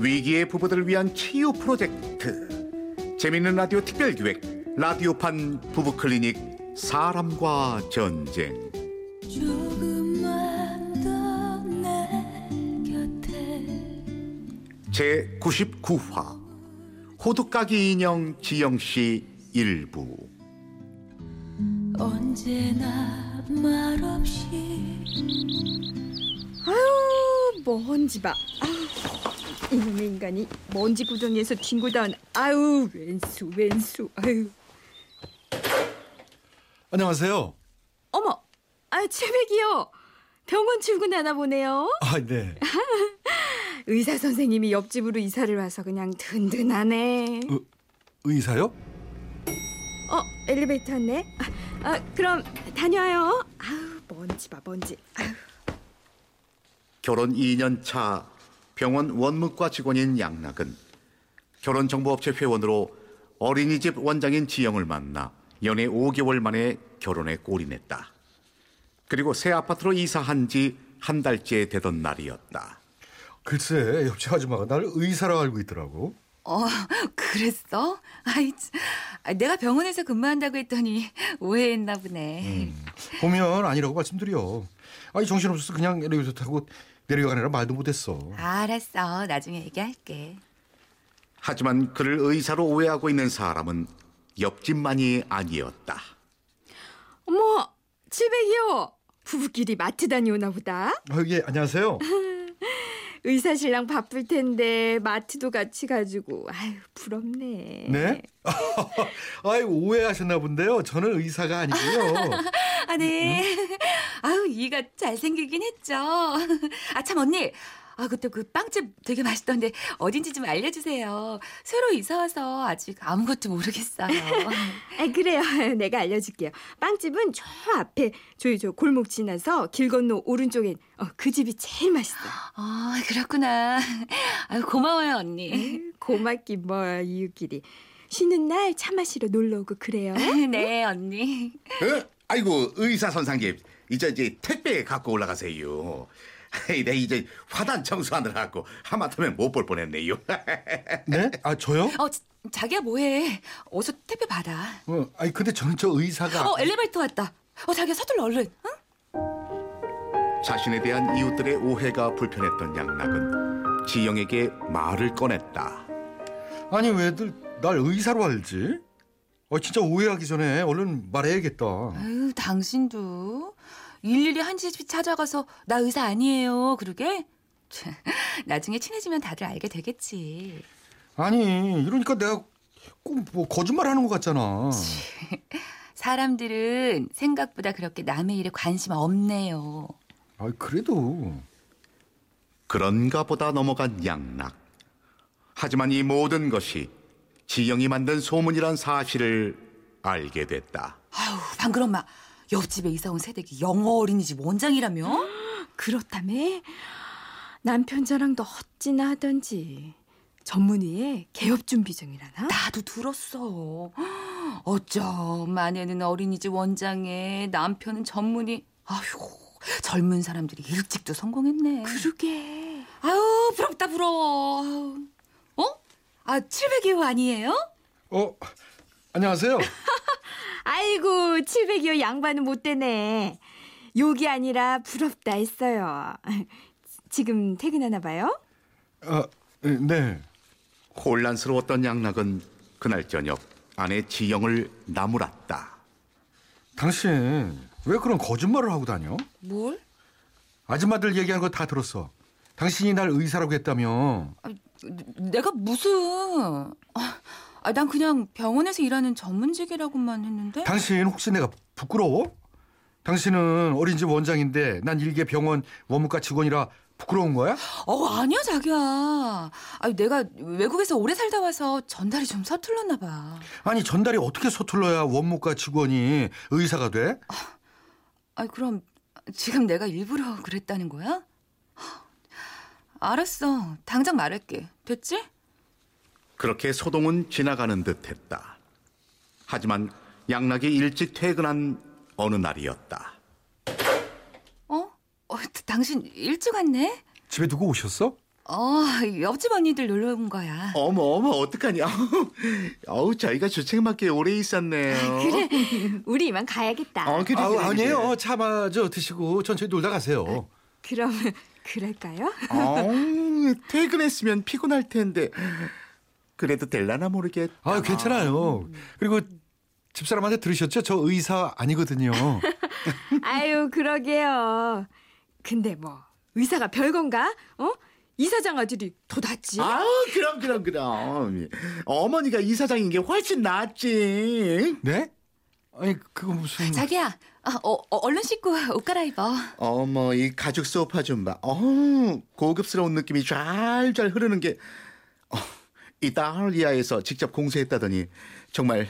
위기의 부부들을 위한 치유 프로젝트. 재밌는 라디오 특별기획 라디오판 부부 클리닉 사람과 전쟁. 제 99화 호두까기 인형 지영 씨 일부. 언제나 말없이 아유 먼지 봐. 아유, 이놈의 인간이 먼지 구덩이에서 뒹굴다온 아유 왼수 왼수 아유 안녕하세요. 어머 아유 채백이요 병원 출근하나 보네요. 아, 네. 의사 선생님이 옆집으로 이사를 와서 그냥 든든하네. 의, 의사요? 어 엘리베이터 왔네. 아, 아 그럼 다녀요. 아유 먼지 봐 먼지. 아유. 결혼 2년 차 병원 원무과 직원인 양락은 결혼정보업체 회원으로 어린이집 원장인 지영을 만나 연애 5개월 만에 결혼에 골인했다. 그리고 새 아파트로 이사한 지 한 달째 되던 날이었다. 글쎄, 옆집 아줌마가 날 의사로 알고 있더라고. 어, 그랬어? 아이, 내가 병원에서 근무한다고 했더니 오해했나 보네. 음, 보면 아니라고 말씀드려. 아니, 정신없어서 그냥 엘리베이터 타고 내려가느라 말도 못했어. 알았어. 나중에 얘기할게. 하지만 그를 의사로 오해하고 있는 사람은 옆집만이 아니었다. 어머 칠백이요. 부부끼리 마트 다녀오나 보다. 아, 예, 안녕하세요. 의사 신랑 바쁠 텐데 마트도 같이 가지고 아유 부럽네. 네? 아이, 오해하셨나 본데요. 저는 의사가 아니고요. 아, 네. 아유, 이가 잘생기긴 했죠. 아, 참, 언니. 아, 그때 그 빵집 되게 맛있던데 어딘지 좀 알려주세요. 새로 이사 와서 아직 아무것도 모르겠어요. 아 그래요. 내가 알려줄게요. 빵집은 저 앞에 저희 저 골목 지나서 길 건너 오른쪽엔 어, 그 집이 제일 맛있어. 아, 그렇구나. 아유, 고마워요, 언니. 에휴, 고맙긴 뭐 이웃끼리 쉬는 날 차 마시러 놀러 오고 그래요. 네, 언니. 어? 아이고 의사 선상님 이제 이제 택배 갖고 올라가세요. 내 이제 화단 청소하느라 갖고 하마터면 못 볼 뻔했네요. 네? 아, 저요? 어, 자- 자기야 뭐해? 어서 택배 받아. 어, 아니, 근데 저는 저 의사가. 어, 엘리베이터 왔다. 어, 자기야 서둘러 얼른. 응? 자신에 대한 이웃들의 오해가 불편했던 양락은 지영에게 말을 꺼냈다. 아니, 왜들 날 의사로 알지? 어, 진짜 오해하기 전에 얼른 말해야겠다. 아유, 당신도 일일이 한집 찾아가서 나 의사 아니에요. 그러게? 참, 나중에 친해지면 다들 알게 되겠지. 아니, 이러니까 내가 꼭 뭐 거짓말 하는 것 같잖아. 사람들은 생각보다 그렇게 남의 일에 관심 없네요. 아, 그래도. 그런가 보다 넘어간 양락. 하지만 이 모든 것이 지영이 만든 소문이란 사실을 알게 됐다. 아유, 방금 엄마 옆집에 이사 온 새댁이 영어 어린이집 원장이라며? 그렇다며 남편 자랑도 어찌나 하던지 전문의에 개업 준비 중이라나? 나도 들었어. 어쩜 아내는 어린이집 원장에 남편은 전문의. 아휴, 젊은 사람들이 일찍도 성공했네. 그러게. 아유, 부럽다 부러워. 아유. 어? 아, 700이 아니에요? 어, 안녕하세요. 아이고 700이요 양반은 못 되네. 욕이 아니라 부럽다 했어요. 지금 퇴근하나 봐요? 아, 네. 혼란스러웠던 양락은 그날 저녁 아내 지영을 나무랐다. 당신 왜 그런 거짓말을 하고 다녀? 뭘? 아줌마들 얘기하는 거 다 들었어. 당신이 날 의사라고 했다며. 내가 무슨... 아, 아, 난 그냥 병원에서 일하는 전문직이라고만 했는데. 당신 혹시 내가 부끄러워? 당신은 어린이집 원장인데 난 일개 병원 원무과 직원이라 부끄러운 거야? 어, 아니야, 자기야. 아, 내가 외국에서 오래 살다 와서 전달이 좀 서툴렀나 봐. 아니 전달이 어떻게 서툴러야 원무과 직원이 의사가 돼? 아, 그럼 지금 내가 일부러 그랬다는 거야? 알았어. 당장 말할게. 됐지? 그렇게 소동은 지나가는 듯 했다. 하지만 양락이 일찍 퇴근한 어느 날이었다. 어? 어, 당신 일찍 왔네? 집에 누구 오셨어? 어, 옆집 언니들 놀러 온 거야. 어머 어머 어떡하냐. 어우 저희가 주책맞게 오래 있었네요. 그래, 우리 이만 가야겠다. 어, 그래, 그래, 그래. 아니에요. 차 마저 드시고 천천히 놀다 가세요. 그럼 그럴까요? 어우, 퇴근했으면 피곤할 텐데 그래도 될라나 모르겠다. 아, 괜찮아요. 그리고 집사람한테 들으셨죠? 저 의사 아니거든요. 아유, 그러게요. 근데 뭐 의사가 별건가? 어? 이사장 아들이 더 낫지? 아우 그럼 그럼 그럼 어머니가 이사장인 게 훨씬 낫지. 네? 아니, 그거 무슨 자기야, 아, 어, 어, 얼른 씻고 옷 갈아입어. 어머 이 가죽 소파 좀 봐. 어우 고급스러운 느낌이 잘 잘 흐르는 게. 어, 이탈리아에서 직접 공수했다더니 정말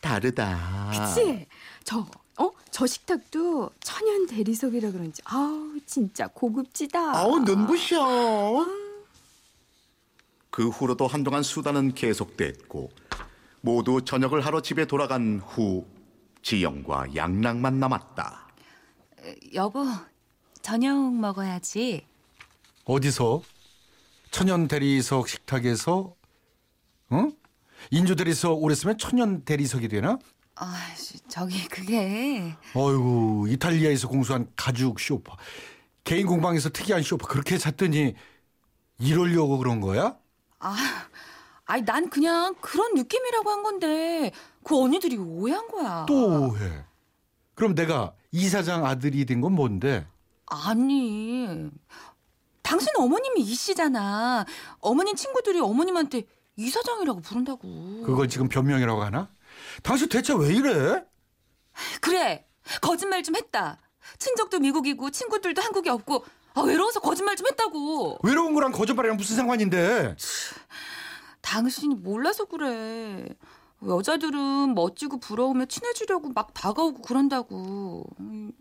다르다. 그치? 저, 어? 저 식탁도 천연 대리석이라 그런지, 아우, 진짜 고급지다. 아우 눈부셔. 그 후로도 한동안 수다는 계속됐고 모두 저녁을 하러 집에 돌아간 후 지영과 양락만 남았다. 여보, 저녁 먹어야지. 어디서? 천연 대리석 식탁에서 어? 인조 대리석 오래 쓰면 천연 대리석이 되나? 아, 저기 그게 어이구 이탈리아에서 공수한 가죽 쇼파 개인 공방에서 특이한 쇼파 그렇게 샀더니 이러려고 그런 거야? 아, 아니 난 그냥 그런 느낌이라고 한 건데 그 언니들이 오해한 거야. 또 해. 그럼 내가 이사장 아들이 된 건 뭔데? 아니, 당신 어머님이 이 씨잖아. 어머님 친구들이 어머님한테 이사장이라고 부른다고. 그걸 지금 변명이라고 하나? 당신 대체 왜 이래? 그래, 거짓말 좀 했다. 친척도 미국이고 친구들도 한국에 없고 아, 외로워서 거짓말 좀 했다고. 외로운 거랑 거짓말이랑 무슨 상관인데? 당신이 몰라서 그래. 여자들은 멋지고 부러우면 친해지려고 막 다가오고 그런다고. 음.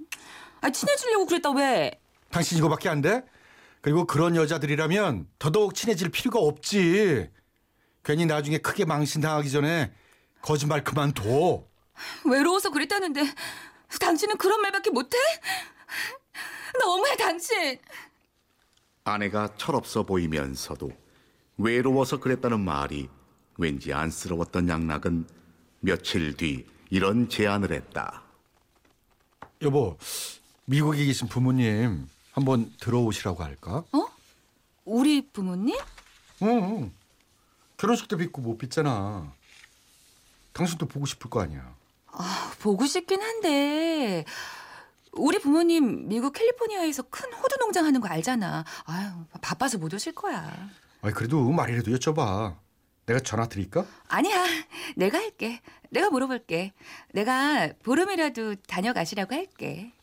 아, 친해지려고 그랬다 왜? 당신 이거밖에 안 돼? 그리고 그런 여자들이라면 더더욱 친해질 필요가 없지. 괜히 나중에 크게 망신당하기 전에 거짓말 그만둬. 외로워서 그랬다는데 당신은 그런 말밖에 못해? 너무해 당신. 아내가 철없어 보이면서도 외로워서 그랬다는 말이 왠지 안쓰러웠던 양락은 며칠 뒤 이런 제안을 했다. 여보, 미국에 계신 부모님 한번 들어오시라고 할까? 어? 우리 부모님? 응. 결혼식 때 뵙고 못 뵙잖아. 당신도 보고 싶을 거 아니야. 아, 보고 싶긴 한데 우리 부모님 미국 캘리포니아에서 큰 호두 농장 하는 거 알잖아. 아유 바빠서 못 오실 거야. 아니 그래도 말이라도 여쭤봐. 내가 전화 드릴까? 아니야, 내가 할게. 내가 물어볼게. 내가 보름이라도 다녀가시라고 할게.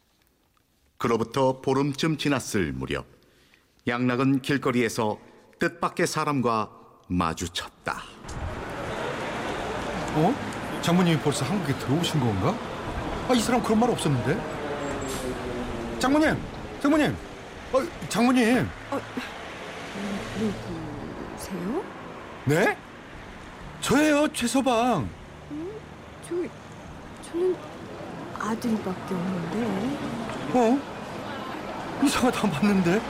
그로부터 보름쯤 지났을 무렵 양락은 길거리에서 뜻밖의 사람과 마주쳤다. 어? 장모님이 벌써 한국에 들어오신 건가? 아, 이 사람 그런 말 없었는데? 장모님! 장모님! 어, 장모님! 누구세요? 네? 저예요, 최서방. 저, 저는 아들밖에 없는데. 어? 이상하다 봤는데?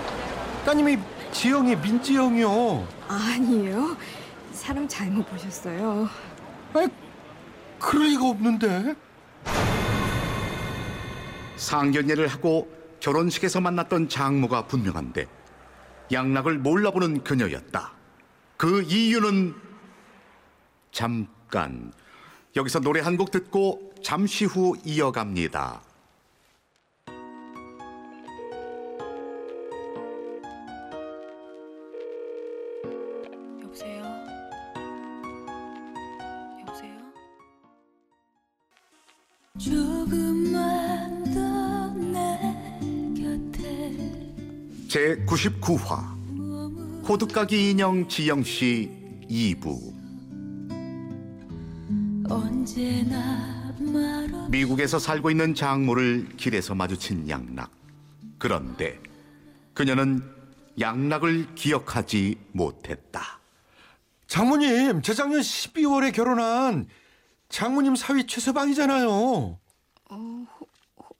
따님이 지영이 민지영이요. 아니에요. 사람 잘못 보셨어요. 아니, 그럴 리가 없는데? 상견례를 하고 결혼식에서 만났던 장모가 분명한데 양락을 몰라보는 그녀였다. 그 이유는 잠깐 여기서 노래 한 곡 듣고 잠시 후 이어갑니다. 제 99화 호두까기 인형 지영 씨 2부 언제나 말없이 미국에서 살고 있는 장모를 길에서 마주친 양락. 그런데 그녀는 양락을 기억하지 못했다. 장모님, 재작년 12월에 결혼한 장모님 사위 최서방이잖아요.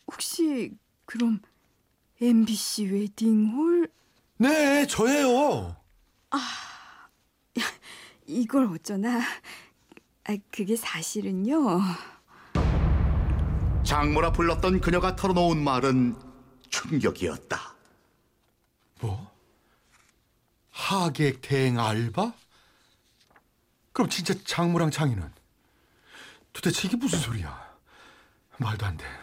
혹시 그럼 MBC 웨딩홀? 네, 저예요. 이걸 어쩌나? 아, 그게 사실은요. 장모라 불렀던 그녀가 털어놓은 말은 충격이었다. 뭐? 하객 대행 알바? 그럼 진짜 장모랑 장인은 도대체 이게 무슨 소리야? 말도 안 돼.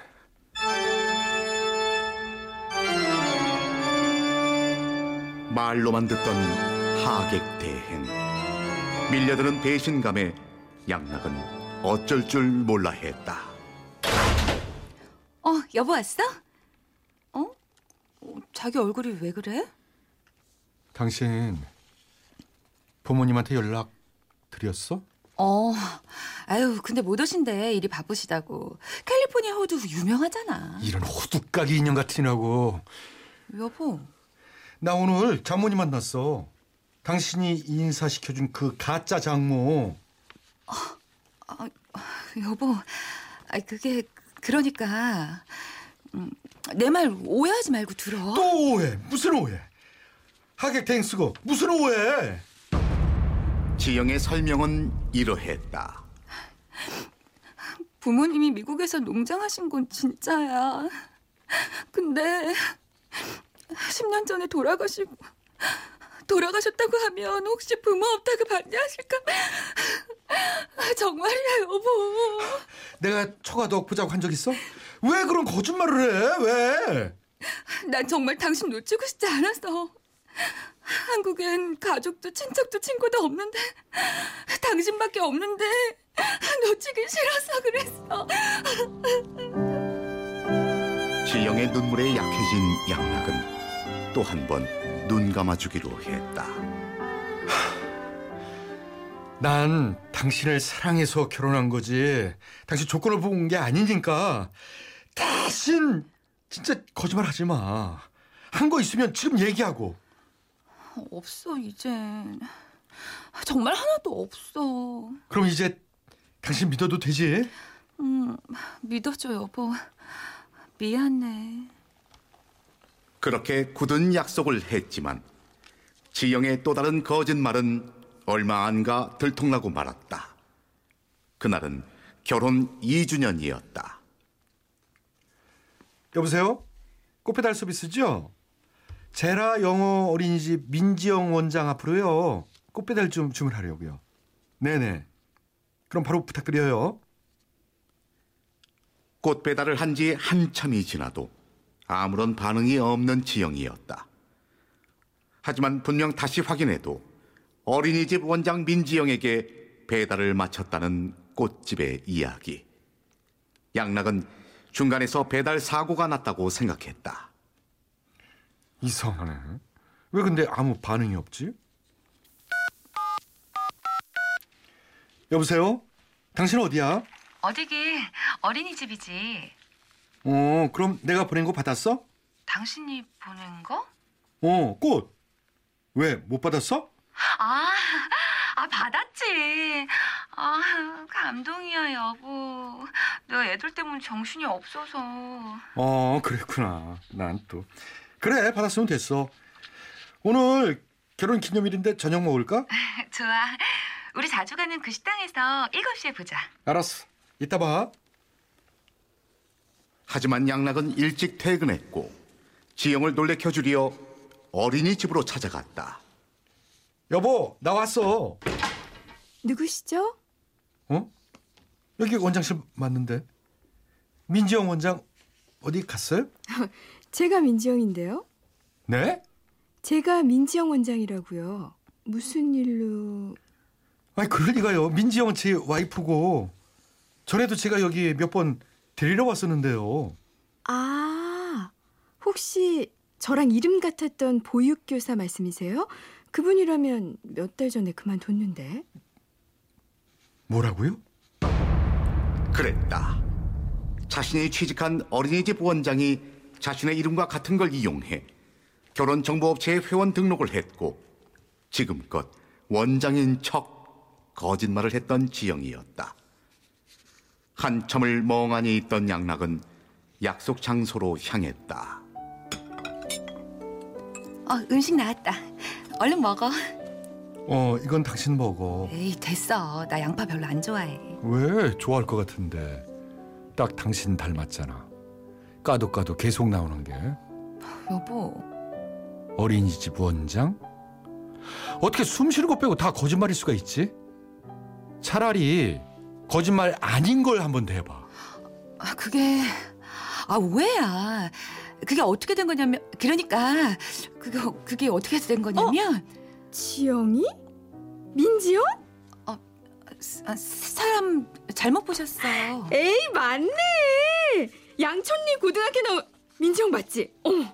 말로만 듣던 하객 대행. 밀려드는 배신감에 양락은 어쩔 줄 몰라 했다. 어, 여보 왔어? 어? 어, 자기 얼굴이 왜 그래? 당신 부모님한테 연락 드렸어? 어, 아유, 근데 못 오신대. 일이 바쁘시다고. 캘리포니아 호두 유명하잖아. 이런 호두까기 인형 같으라고. 여보, 나 오늘 장모님 만났어. 당신이 인사시켜준 그 가짜 장모. 여보, 아, 그게 그러니까 음, 내말 오해하지 말고 들어. 또 오해. 무슨 오해? 하객 대행 쓰고 무슨 오해? 지영의 설명은 이러했다. 부모님이 미국에서 농장하신 건 진짜야. 근데 10년 전에 돌아가시고 돌아가셨다고 하면 혹시 부모 없다고 반대하실까? 정말이야 여보. 내가 초가도 옥보자고 한 적 있어? 왜 그런 거짓말을 해? 왜? 난 정말 당신 놓치고 싶지 않았어. 한국엔 가족도 친척도 친구도 없는데 당신밖에 없는데 놓치기 싫어서 그랬어. 지영의 눈물에 약해진 양락은 또 한 번 눈 감아주기로 했다. 난 당신을 사랑해서 결혼한 거지. 당신 조건을 본게 아니니까. 대신 진짜 거짓말 하지 마. 한 거 있으면 지금 얘기하고. 없어 이젠 정말 하나도 없어. 그럼 이제 당신 믿어도 되지? 음 믿어줘 여보. 미안해. 그렇게 굳은 약속을 했지만 지영의 또 다른 거짓말은 얼마 안가 들통나고 말았다. 그날은 결혼 2주년이었다. 여보세요? 꽃배달 서비스죠? 제라 영어 어린이집 민지영 원장 앞으로요. 꽃배달 좀 주문하려고요. 네네. 그럼 바로 부탁드려요. 꽃 배달을 한 지 한참이 지나도 아무런 반응이 없는 지영이었다. 하지만 분명 다시 확인해도 어린이집 원장 민지영에게 배달을 마쳤다는 꽃집의 이야기. 양락은 중간에서 배달 사고가 났다고 생각했다. 이상하네. 왜 근데 아무 반응이 없지? 여보세요? 당신 어디야? 어디기 어린이집이지. 어, 그럼 내가 보낸 거 받았어? 당신이 보낸 거? 어, 꽃. 왜, 못 받았어? 아, 아 받았지. 아 감동이야 여보. 너 애들 때문에 정신이 없어서. 어, 그랬구나. 난 또. 그래, 받았으면 됐어. 오늘 결혼 기념일인데 저녁 먹을까? 좋아. 우리 자주 가는 그 식당에서 7시에 보자. 알았어. 이따 봐. 하지만 양락은 일찍 퇴근했고 지영을 놀래켜 주려 어린이 집으로 찾아갔다. 여보, 나 왔어. 누구시죠? 어? 여기 원장실 맞는데. 민지영 원장 어디 갔어요? 제가 민지영인데요. 네? 제가 민지영 원장이라고요. 무슨 일로? 아니 그럴 리가요. 민지영은 제 와이프고 전에도 제가 여기 몇 번 데리러 왔었는데요. 아, 혹시 저랑 이름 같았던 보육교사 말씀이세요? 그분이라면 몇 달 전에 그만뒀는데. 뭐라고요? 그랬다. 자신이 취직한 어린이집 원장이 자신의 이름과 같은 걸 이용해 결혼 정보업체에 회원 등록을 했고 지금껏 원장인 척 거짓말을 했던 지영이었다. 한참을 멍하니 있던 양락은 약속 장소로 향했다. 어 음식 나왔다. 얼른 먹어. 어, 이건 당신 먹어. 에이 됐어. 나 양파 별로 안 좋아해. 왜? 좋아할 것 같은데. 딱 당신 닮았잖아. 까도 까도 계속 나오는 게. 여보. 어린이집 원장? 어떻게 숨 쉬는 것 빼고 다 거짓말일 수가 있지? 차라리 거짓말 아닌 걸 한번 대봐. 아 그게 아 오해야. 그게 어떻게 된 거냐면 그러니까 그게 그게 어떻게 된 거냐면 지영이? 민지영? 아, 사람 잘못 보셨어. 에이 맞네. 양천리 고등학교 나온 민지영 맞지? 어머.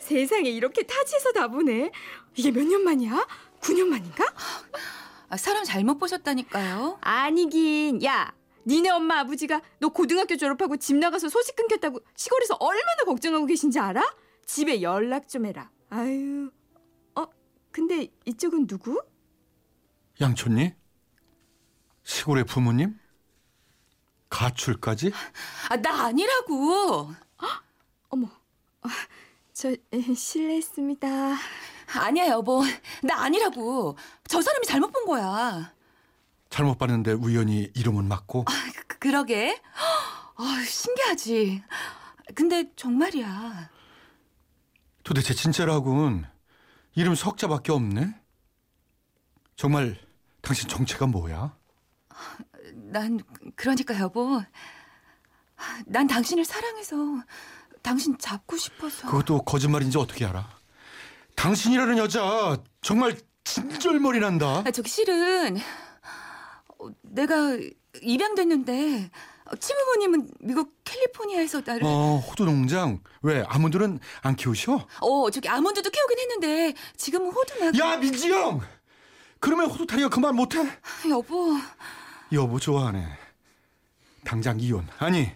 세상에 이렇게 타지에서 다 보네. 이게 몇 년 만이야? 9년 만인가? 아, 사람 잘못 보셨다니까요. 아니긴. 야, 니네 엄마 아버지가 너 고등학교 졸업하고 집 나가서 소식 끊겼다고 시골에서 얼마나 걱정하고 계신지 알아? 집에 연락 좀 해라. 아유. 어, 근데 이쪽은 누구? 양촌니? 시골의 부모님? 가출까지? 아 나 아니라고. 어머. 아, 저 에, 실례했습니다. 아니야 여보. 나 아니라고. 저 사람이 잘못 본 거야. 잘못 봤는데 우연히 이름은 맞고 그, 그러게. 아 신기하지. 근데 정말이야. 도대체 진짜라군 이름 석자밖에 없네. 정말 당신 정체가 뭐야? 난 그러니까 여보. 난 당신을 사랑해서 당신 잡고 싶어서. 그것도 거짓말인지 어떻게 알아? 당신이라는 여자 정말 진절머리 난다. 아, 저기 실은 어, 내가 입양됐는데 친부모님은 미국 캘리포니아에서 나를 어 호두 농장 왜 아무들은 안 키우셔? 어 저기 아몬드도 키우긴 했는데 지금은 호두나 야 민지영 그러면 호두 타리가 그만 못해? 여보 여보 좋아하네. 당장 이혼 아니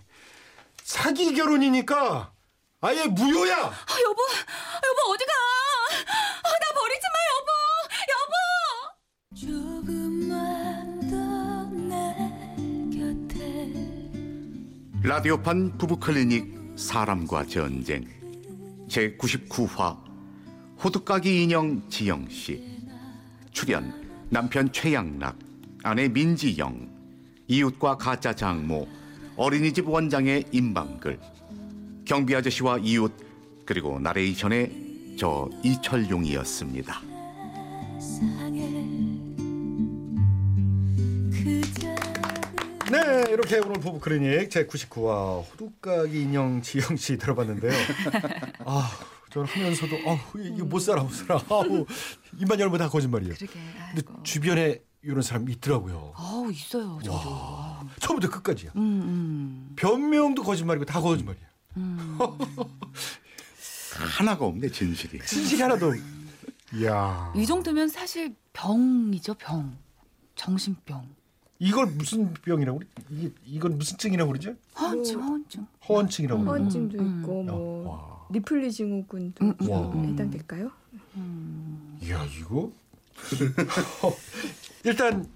사기 결혼이니까 아예 무효야. 아, 여보 여보 어디가 라디오판 부부 클리닉 사람과 전쟁. 제 99화 호두까기 인형 지영 씨. 출연 남편 최양락 아내 민지영. 이웃과 가짜 장모 어린이집 원장의 임방글. 경비 아저씨와 이웃 그리고 나레이션의 저 이철용이었습니다. 이렇게 오늘 부부 클리닉 제 99화 호두까기 인형 지영 씨 들어봤는데요. 아, 저는 하면서도 아, 이거 못 살아 못 살아. 아우, 입만 열면 다 거짓말이에요. 그러게 근데 아이고. 주변에 이런 사람 있더라고요. 어우 있어요 저도 와, 처음부터 끝까지야. 음, 음. 변명도 거짓말이고 다 거짓말이야. 하나가 없네 진실이. 진실이 하나도. 이야. 이 정도면 사실 병이죠 병 정신병 이걸 무슨 병이라고 그래? 이게 이건 무슨 증이라고 그러죠? 허언증 허언증 허언증이라고 그러죠. 허언증도 음, 있고 야, 뭐 와. 리플리 증후군도 음, 음, 좀 음. 해당될까요? 이야 이거 일단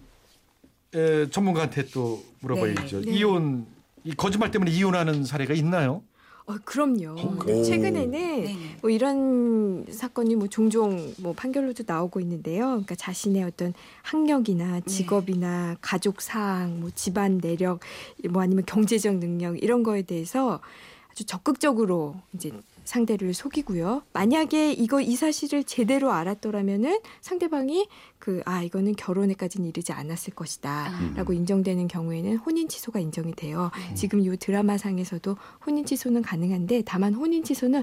에, 전문가한테 또 물어봐야죠. 네, 네. 이혼 이 거짓말 때문에 이혼하는 사례가 있나요? 어, 그럼요. 그래요? 최근에는 네네. 뭐 이런 사건이 뭐 종종 뭐 판결로도 나오고 있는데요. 그러니까 자신의 어떤 학력이나 직업이나 가족 사항, 뭐 집안 내력, 뭐 아니면 경제적 능력 이런 거에 대해서 아주 적극적으로 이제 상대를 속이고요. 만약에 이거 이 사실을 제대로 알았더라면은 상대방이 그 아 이거는 결혼에까지는 이르지 않았을 것이다라고 인정되는 경우에는 혼인 취소가 인정이 돼요. 지금 이 드라마 상에서도 혼인 취소는 가능한데 다만 혼인 취소는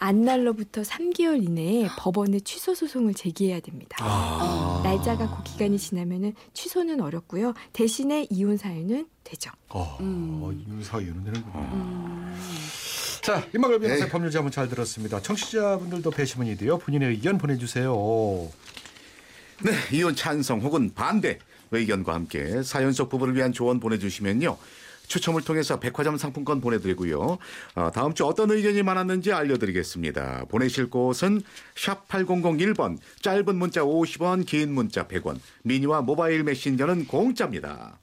안 날로부터 3개월 이내에 법원에 취소 소송을 제기해야 됩니다. 아. 날짜가 그 기간이 지나면은 취소는 어렵고요. 대신에 이혼 사유는 되죠. 어, 음. 이사 이혼은 되는구나. 음. 자, 임마글 변호사 네. 법률 자문 잘 들었습니다. 청취자분들도 배심원이 돼요. 본인의 의견 보내주세요. 네, 이혼 찬성 혹은 반대 의견과 함께 사연 속 부부를 위한 조언 보내주시면요. 추첨을 통해서 백화점 상품권 보내드리고요. 어, 다음 주 어떤 의견이 많았는지 알려드리겠습니다. 보내실 곳은 샵 8001번, 짧은 문자 50원, 긴 문자 100원, 미니와 모바일 메신저는 공짜입니다.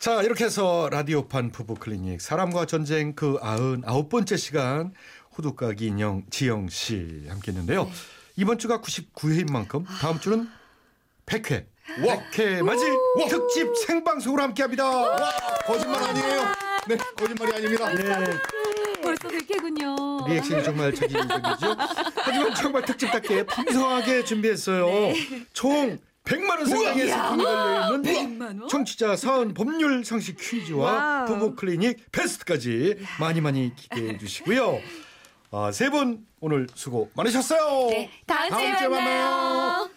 자, 이렇게 해서 라디오판 부부 클리닉 사람과 전쟁 그 아흔 아홉 번째 시간 호두까기 인형 지영 씨 함께 했는데요. 이번 주가 99회인 만큼 다음 주는 100회. 100회 맞이 특집 생방송으로 함께합니다. 와, 거짓말 아니에요. 네, 거짓말이 아닙니다. 네. 벌써 100회군요. 리액션이 정말 적인적이죠. 하지만 정말 특집답게 풍성하게 준비했어요. 총 100만 원 상당의 상품이 걸려 있는 100만 원? 청취자 사은 법률 상식 퀴즈와. 부부 클리닉 베스트까지 많이 많이 기대해 주시고요. 아, 세 분 오늘 수고 많으셨어요. 네, 다음, 다음 주에 주에 만나요. 만나요.